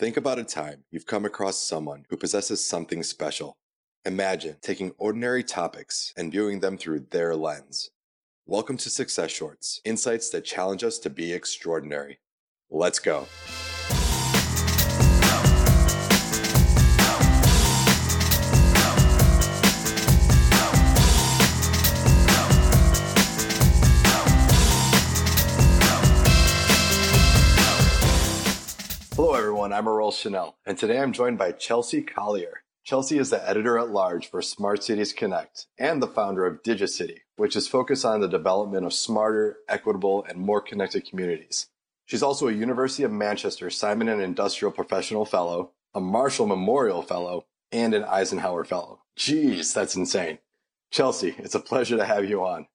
Think about a time you've come across someone who possesses something special. Imagine taking ordinary topics and viewing them through their lens. Welcome to Success Shorts, insights that challenge us to be extraordinary. Let's go. Everyone. I'm Earl Chanel, and today I'm joined by Chelsea Collier. Chelsea is the editor at large for Smart Cities Connect and the founder of DigiCity, which is focused on the development of smarter, equitable, and more connected communities. She's also a University of Manchester Simon and Industrial Professional Fellow, a Marshall Memorial Fellow, and an Eisenhower Fellow. Jeez, that's insane. Chelsea, it's a pleasure to have you on.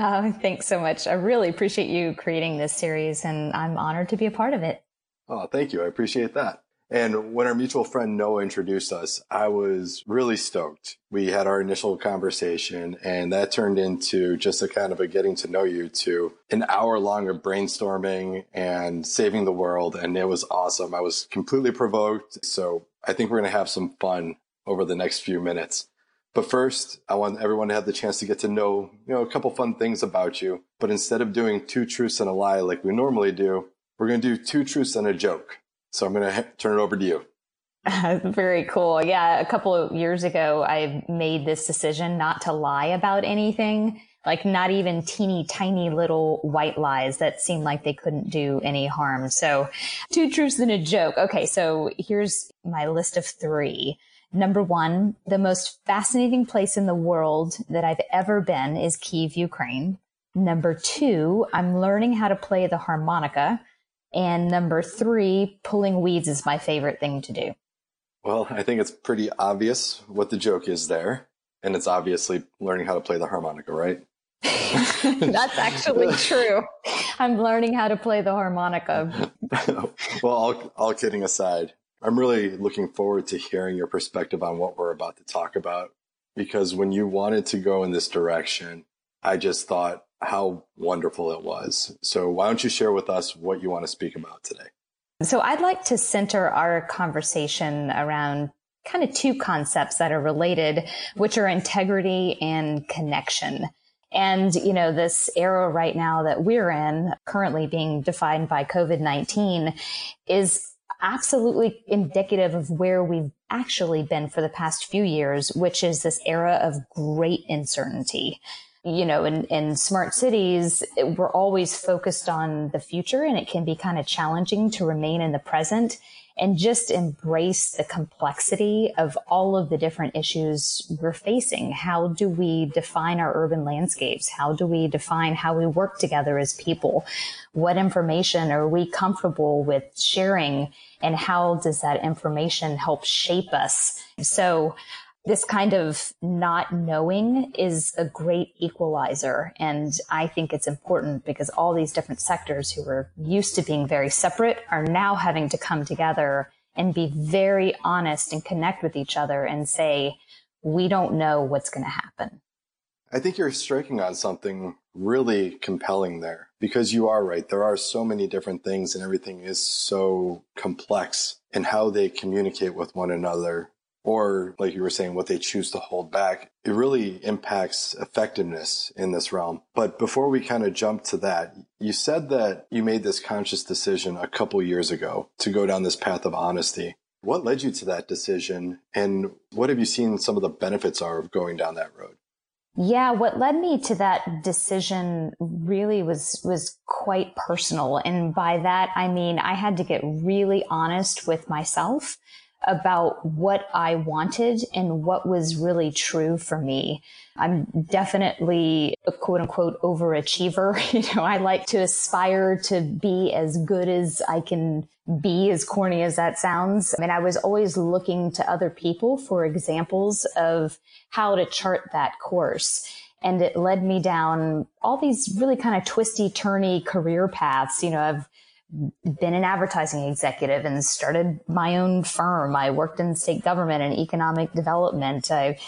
Oh, thanks so much. I really appreciate you creating this series, and I'm honored to be a part of it. Oh, thank you. I appreciate that. And when our mutual friend Noah introduced us, I was really stoked. We had our initial conversation and that turned into just a kind of a getting to know you to an hour long of brainstorming and saving the world. And it was awesome. I was completely provoked. So I think we're going to have some fun over the next few minutes. But first, I want everyone to have the chance to get to know, you know, a couple fun things about you. But instead of doing two truths and a lie like we normally do, we're going to do two truths and a joke. So I'm going to turn it over to you. Very cool. Yeah. A couple of years ago, I made this decision not to lie about anything, like not even teeny tiny little white lies that seemed like they couldn't do any harm. So two truths and a joke. Okay. So here's my list of three. Number one, the most fascinating place in the world that I've ever been is Kiev, Ukraine. Number two, I'm learning how to play the harmonica. And number three, pulling weeds is my favorite thing to do. Well, I think it's pretty obvious what the joke is there. And it's obviously learning how to play the harmonica, right? That's actually true. I'm learning how to play the harmonica. well, all, all kidding aside, I'm really looking forward to hearing your perspective on what we're about to talk about. Because when you wanted to go in this direction, I just thought how wonderful it was. So why don't you share with us what you want to speak about today? So I'd like to center our conversation around kind of two concepts that are related, which are integrity and connection. And, you know, this era right now that we're in, currently being defined by COVID-19, is absolutely indicative of where we've actually been for the past few years, which is this era of great uncertainty you know, in, in smart cities, we're always focused on the future and it can be kind of challenging to remain in the present and just embrace the complexity of all of the different issues we're facing. How do we define our urban landscapes? How do we define how we work together as people? What information are we comfortable with sharing? And how does that information help shape us? So this kind of not knowing is a great equalizer. And I think it's important because all these different sectors who were used to being very separate are now having to come together and be very honest and connect with each other and say, we don't know what's going to happen. I think you're striking on something really compelling there because you are right. There are so many different things and everything is so complex in how they communicate with one another or like you were saying, what they choose to hold back, it really impacts effectiveness in this realm. But before we kind of jump to that, you said that you made this conscious decision a couple years ago to go down this path of honesty. What led you to that decision and what have you seen some of the benefits are of going down that road? Yeah, what led me to that decision really was was quite personal and by that I mean I had to get really honest with myself about what I wanted and what was really true for me. I'm definitely a quote unquote overachiever. You know, I like to aspire to be as good as I can be, as corny as that sounds. I mean, I was always looking to other people for examples of how to chart that course. And it led me down all these really kind of twisty, turny career paths. You know, I've been an advertising executive and started my own firm. I worked in state government and economic development. I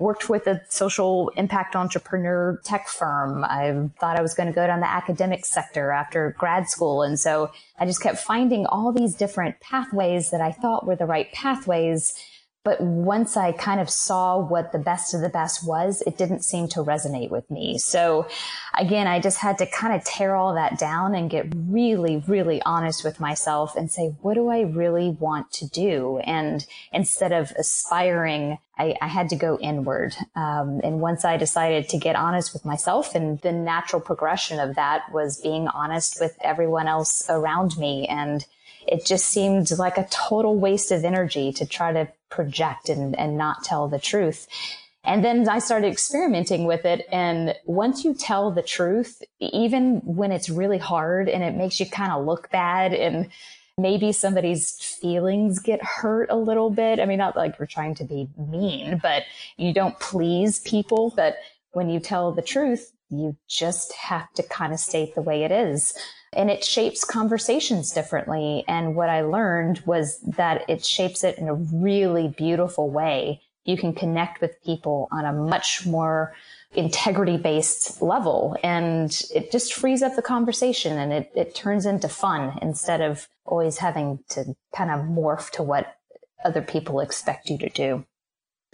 worked with a social impact entrepreneur tech firm. I thought I was going to go down the academic sector after grad school. And so I just kept finding all these different pathways that I thought were the right pathways. But once I kind of saw what the best of the best was, it didn't seem to resonate with me. So again, I just had to kind of tear all that down and get really, really honest with myself and say, what do I really want to do? And instead of aspiring, I, I had to go inward. Um, and once I decided to get honest with myself and the natural progression of that was being honest with everyone else around me and it just seemed like a total waste of energy to try to project and, and not tell the truth. And then I started experimenting with it. And once you tell the truth, even when it's really hard and it makes you kind of look bad and maybe somebody's feelings get hurt a little bit. I mean, not like you're trying to be mean, but you don't please people. But when you tell the truth, you just have to kind of state the way it is and it shapes conversations differently. And what I learned was that it shapes it in a really beautiful way. You can connect with people on a much more integrity based level and it just frees up the conversation and it, it turns into fun instead of always having to kind of morph to what other people expect you to do.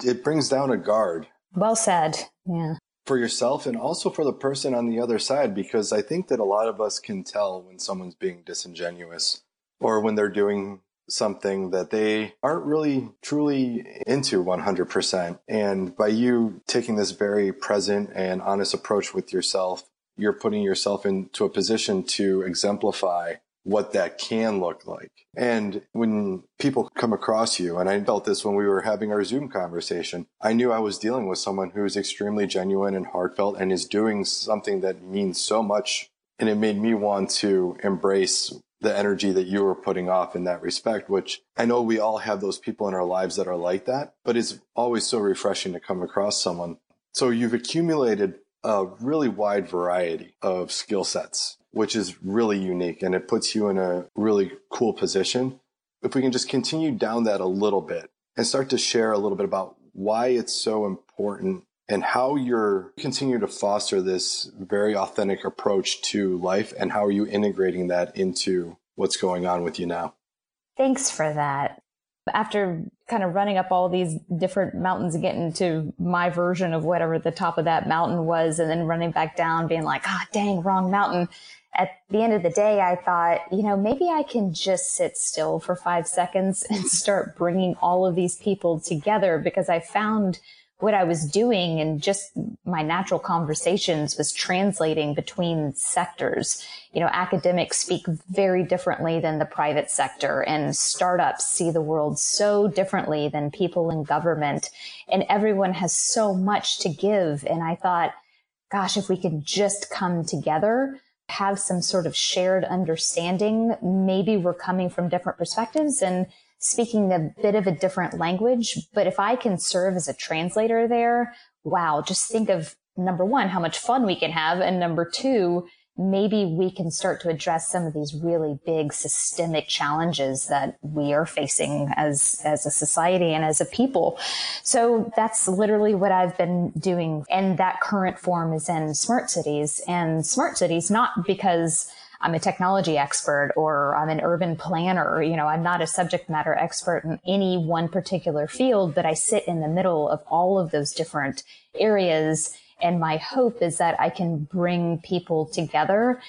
It brings down a guard. Well said. Yeah for yourself and also for the person on the other side because I think that a lot of us can tell when someone's being disingenuous or when they're doing something that they aren't really truly into 100%. And by you taking this very present and honest approach with yourself, you're putting yourself into a position to exemplify what that can look like. And when people come across you, and I felt this when we were having our Zoom conversation, I knew I was dealing with someone who is extremely genuine and heartfelt and is doing something that means so much. And it made me want to embrace the energy that you were putting off in that respect, which I know we all have those people in our lives that are like that, but it's always so refreshing to come across someone. So you've accumulated a really wide variety of skill sets which is really unique and it puts you in a really cool position. If we can just continue down that a little bit and start to share a little bit about why it's so important and how you're continue to foster this very authentic approach to life and how are you integrating that into what's going on with you now? Thanks for that. After kind of running up all these different mountains and getting to my version of whatever the top of that mountain was and then running back down being like, ah, dang, wrong mountain at the end of the day, I thought, you know, maybe I can just sit still for five seconds and start bringing all of these people together because I found what I was doing and just my natural conversations was translating between sectors. You know, academics speak very differently than the private sector and startups see the world so differently than people in government and everyone has so much to give. And I thought, gosh, if we could just come together, have some sort of shared understanding. Maybe we're coming from different perspectives and speaking a bit of a different language. But if I can serve as a translator there, wow, just think of number one, how much fun we can have. And number two, maybe we can start to address some of these really big systemic challenges that we are facing as as a society and as a people. So that's literally what I've been doing and that current form is in smart cities and smart cities not because I'm a technology expert or I'm an urban planner. You know, I'm not a subject matter expert in any one particular field, but I sit in the middle of all of those different areas and my hope is that I can bring people together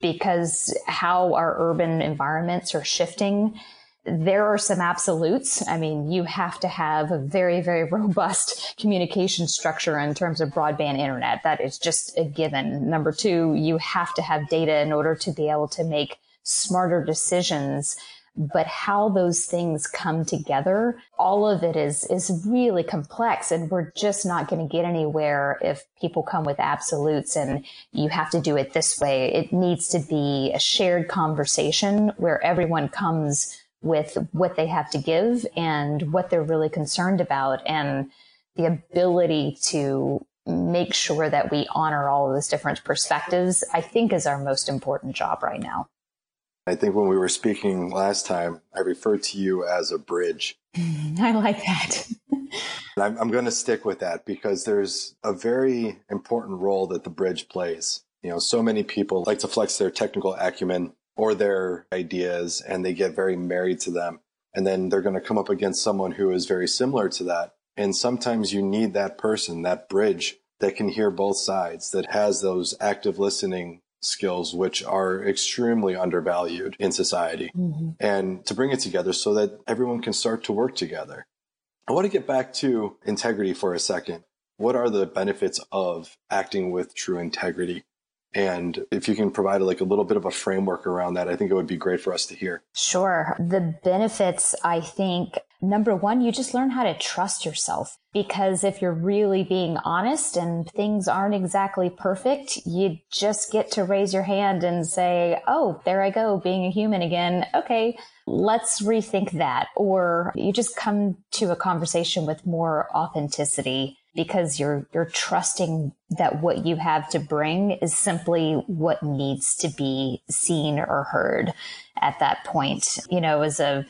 because how our urban environments are shifting. There are some absolutes. I mean, you have to have a very, very robust communication structure in terms of broadband internet. That is just a given. Number two, you have to have data in order to be able to make smarter decisions but how those things come together, all of it is, is really complex. And we're just not going to get anywhere if people come with absolutes and you have to do it this way. It needs to be a shared conversation where everyone comes with what they have to give and what they're really concerned about and the ability to make sure that we honor all of those different perspectives, I think is our most important job right now. I think when we were speaking last time, I referred to you as a bridge. Mm, I like that. I'm, I'm going to stick with that because there's a very important role that the bridge plays. You know, so many people like to flex their technical acumen or their ideas and they get very married to them. And then they're going to come up against someone who is very similar to that. And sometimes you need that person, that bridge that can hear both sides, that has those active listening skills, which are extremely undervalued in society, mm-hmm. and to bring it together so that everyone can start to work together. I want to get back to integrity for a second. What are the benefits of acting with true integrity? And if you can provide like a little bit of a framework around that, I think it would be great for us to hear. Sure. The benefits, I think, number one, you just learn how to trust yourself because if you're really being honest and things aren't exactly perfect, you just get to raise your hand and say, Oh, there I go, being a human again. Okay. Let's rethink that. Or you just come to a conversation with more authenticity because you're you're trusting that what you have to bring is simply what needs to be seen or heard at that point. You know, as a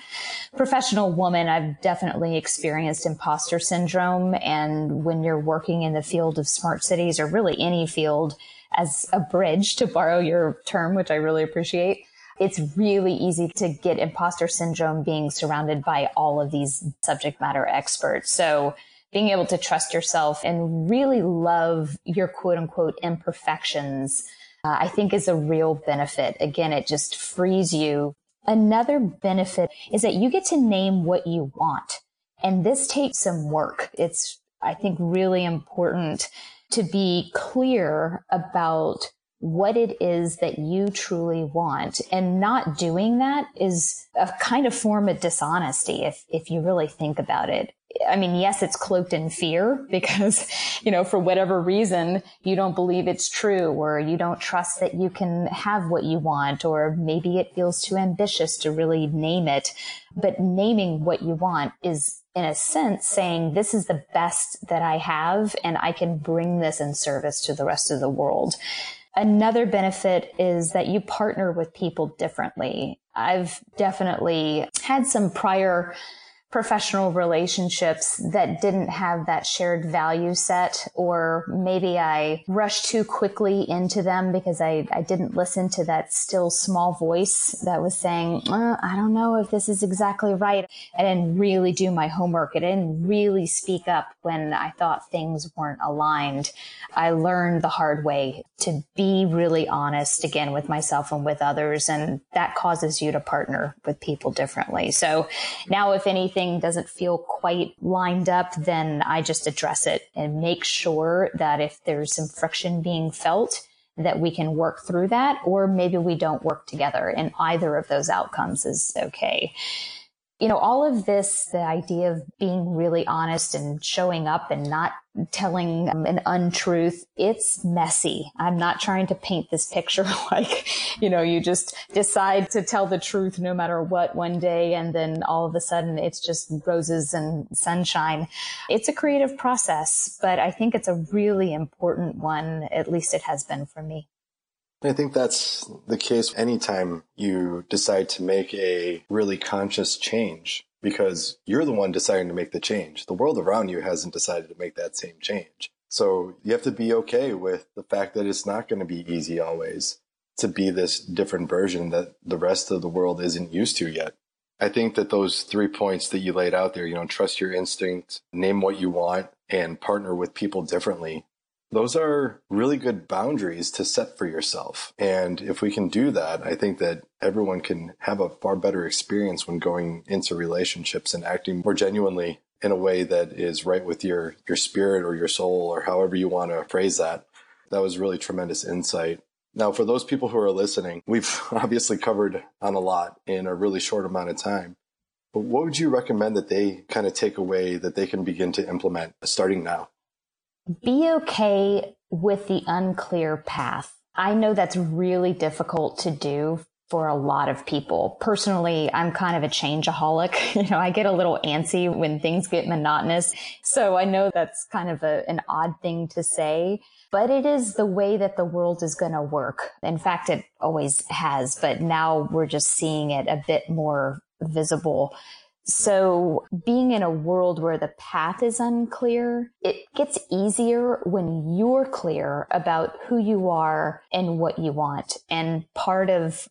professional woman, I've definitely experienced imposter syndrome and when you're working in the field of smart cities or really any field as a bridge to borrow your term, which I really appreciate, it's really easy to get imposter syndrome being surrounded by all of these subject matter experts. So being able to trust yourself and really love your quote unquote imperfections, uh, I think is a real benefit. Again, it just frees you. Another benefit is that you get to name what you want. And this takes some work. It's, I think, really important to be clear about what it is that you truly want. And not doing that is a kind of form of dishonesty if, if you really think about it. I mean, yes, it's cloaked in fear because, you know, for whatever reason, you don't believe it's true or you don't trust that you can have what you want, or maybe it feels too ambitious to really name it. But naming what you want is in a sense saying this is the best that I have and I can bring this in service to the rest of the world. Another benefit is that you partner with people differently. I've definitely had some prior professional relationships that didn't have that shared value set, or maybe I rushed too quickly into them because I, I didn't listen to that still small voice that was saying, uh, I don't know if this is exactly right. I didn't really do my homework. I didn't really speak up when I thought things weren't aligned. I learned the hard way to be really honest again with myself and with others. And that causes you to partner with people differently. So now, if anything, something doesn't feel quite lined up, then I just address it and make sure that if there's some friction being felt, that we can work through that, or maybe we don't work together and either of those outcomes is okay. You know, all of this, the idea of being really honest and showing up and not telling an untruth, it's messy. I'm not trying to paint this picture like, you know, you just decide to tell the truth no matter what one day and then all of a sudden it's just roses and sunshine. It's a creative process, but I think it's a really important one. At least it has been for me. I think that's the case anytime you decide to make a really conscious change because you're the one deciding to make the change. The world around you hasn't decided to make that same change. So you have to be okay with the fact that it's not going to be easy always to be this different version that the rest of the world isn't used to yet. I think that those three points that you laid out there, you know, trust your instinct, name what you want, and partner with people differently those are really good boundaries to set for yourself. And if we can do that, I think that everyone can have a far better experience when going into relationships and acting more genuinely in a way that is right with your, your spirit or your soul or however you want to phrase that. That was really tremendous insight. Now, for those people who are listening, we've obviously covered on a lot in a really short amount of time. But what would you recommend that they kind of take away that they can begin to implement starting now? Be okay with the unclear path. I know that's really difficult to do for a lot of people. Personally, I'm kind of a changeaholic. You know, I get a little antsy when things get monotonous. So I know that's kind of a, an odd thing to say, but it is the way that the world is going to work. In fact, it always has, but now we're just seeing it a bit more visible. So being in a world where the path is unclear, it gets easier when you're clear about who you are and what you want. And part of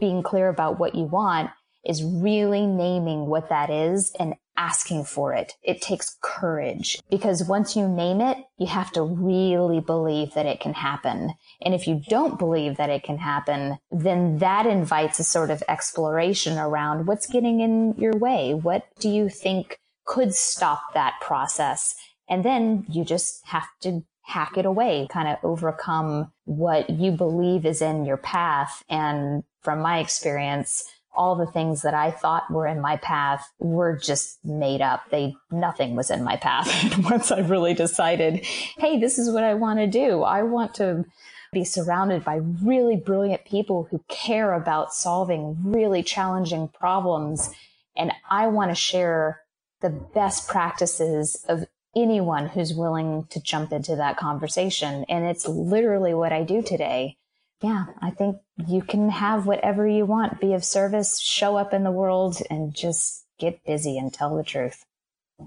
being clear about what you want is really naming what that is and asking for it. It takes courage because once you name it, you have to really believe that it can happen. And if you don't believe that it can happen, then that invites a sort of exploration around what's getting in your way. What do you think could stop that process? And then you just have to hack it away, kind of overcome what you believe is in your path. And from my experience, all the things that I thought were in my path were just made up. They, nothing was in my path. Once I really decided, hey, this is what I want to do. I want to be surrounded by really brilliant people who care about solving really challenging problems. And I want to share the best practices of anyone who's willing to jump into that conversation. And it's literally what I do today yeah, I think you can have whatever you want, be of service, show up in the world, and just get busy and tell the truth.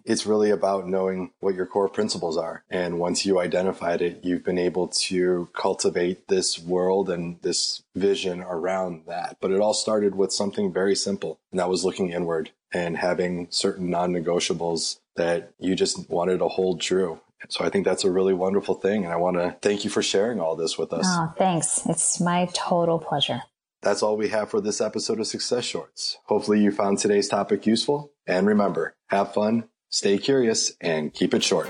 It's really about knowing what your core principles are. And once you identified it, you've been able to cultivate this world and this vision around that. But it all started with something very simple, and that was looking inward and having certain non negotiables that you just wanted to hold true. So I think that's a really wonderful thing. And I want to thank you for sharing all this with us. Oh, thanks. It's my total pleasure. That's all we have for this episode of Success Shorts. Hopefully you found today's topic useful. And remember, have fun, stay curious, and keep it short.